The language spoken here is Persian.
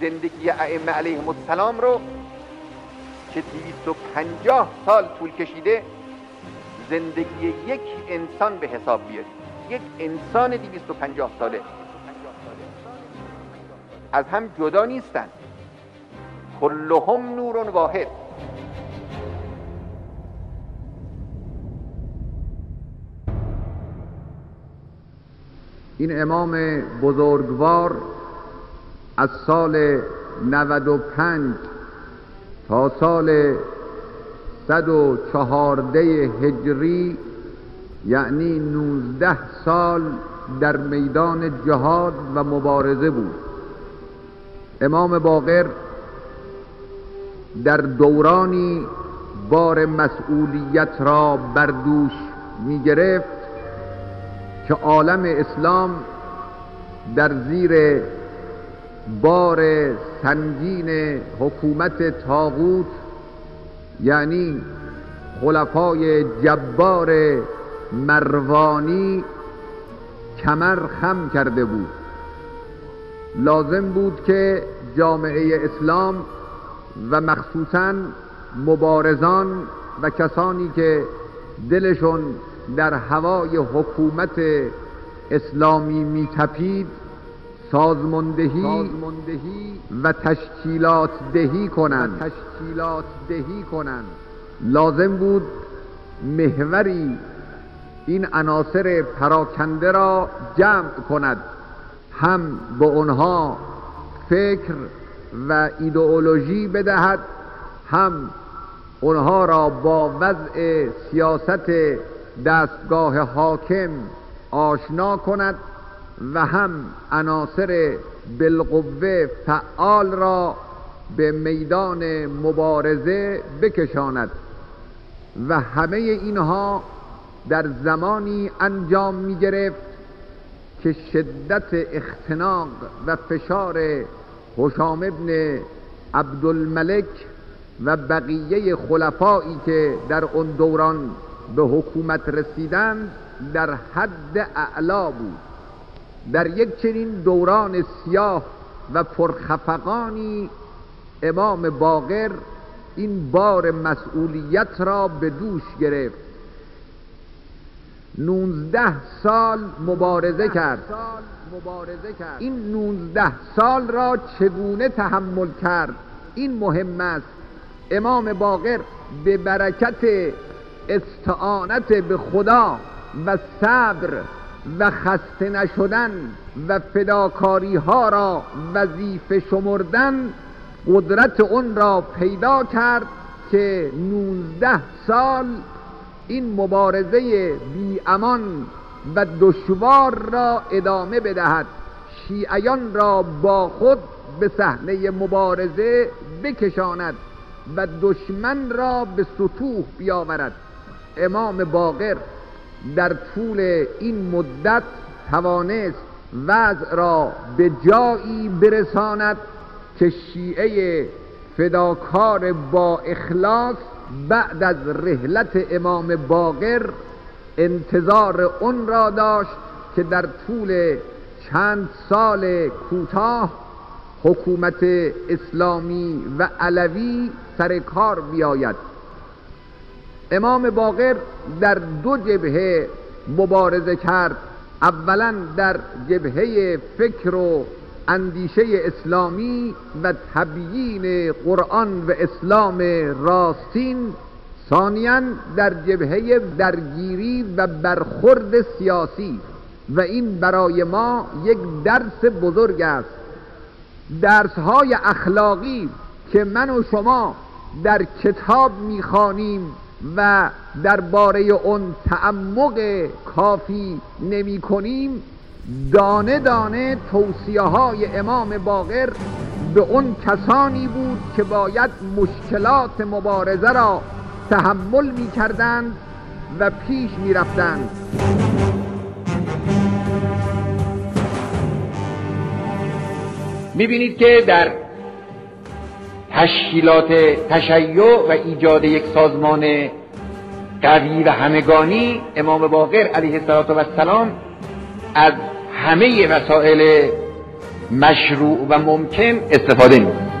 زندگی ائمه علیهم السلام رو که 250 سال طول کشیده زندگی یک انسان به حساب بیارید یک انسان 250 ساله. از هم جدا نیستن. کلهم نور واحد. این امام بزرگوار از سال 95 تا سال 114 هجری یعنی 19 سال در میدان جهاد و مبارزه بود. امام باقر در دورانی بار مسئولیت را بر دوش می گرفت که عالم اسلام در زیر بار سنگین حکومت تاغوت یعنی خلفای جبار مروانی کمر خم کرده بود. لازم بود که جامعه اسلام و مخصوصا مبارزان و کسانی که دلشون در هوای حکومت اسلامی میتپید سازماندهی و تشکیلات دهی کنند. تشکیلات دهی کنند. لازم بود محوری این عناصر پراکنده را جمع کند. هم به آنها فکر و ایدئولوژی بدهد هم آنها را با وضع سیاست دستگاه حاکم آشنا کند. و هم عناصر بالقوه فعال را به میدان مبارزه بکشاند و همه اینها در زمانی انجام می گرفت که شدت اختناق و فشار حشام ابن عبدالملک و بقیه خلفایی که در اون دوران به حکومت رسیدند در حد اعلا بود. در یک چنین دوران سیاه و پرخفقانی امام باقر این بار مسئولیت را به دوش گرفت. نونزده سال مبارزه کرد. این نونزده سال را چگونه تحمل کرد؟ این مهم است. امام باقر به برکت استعانت به خدا و صبر و خسته نشدن و فداکاری ها را وظیفه شمردن قدرت اون را پیدا کرد که نوزده سال این مبارزه بی امان و دشوار را ادامه بدهد. شیعیان را با خود به صحنه مبارزه بکشاند و دشمن را به سطوح بیاورد. امام باقر در طول این مدت توانست وضع را به جایی برساند که شیعه فداکار با اخلاص بعد از رحلت امام باقر انتظار اون را داشت که در طول چند سال کوتاه حکومت اسلامی و علوی سر کار بیاید. امام باقر در دو جبهه مبارزه کرد. اولا در جبهه فکر و اندیشه اسلامی و تبیین قرآن و اسلام راستین. ثانیا در جبهه درگیری و برخورد سیاسی. و این برای ما یک درس بزرگ است. درس اخلاقی که من و شما در کتاب می‌خوانیم. و درباره اون تعمق کافی نمی کنیم. دانه دانه توصیه های امام باقر به اون کسانی بود که باید مشکلات مبارزه را تحمل می کردند و پیش می رفتند. می‌بینید که در تشکیلات تشیع و ایجاد یک سازمان قوی و همگانی امام باقر علیه السلام از همه وسایل مشروع و ممکن استفاده می‌کنیم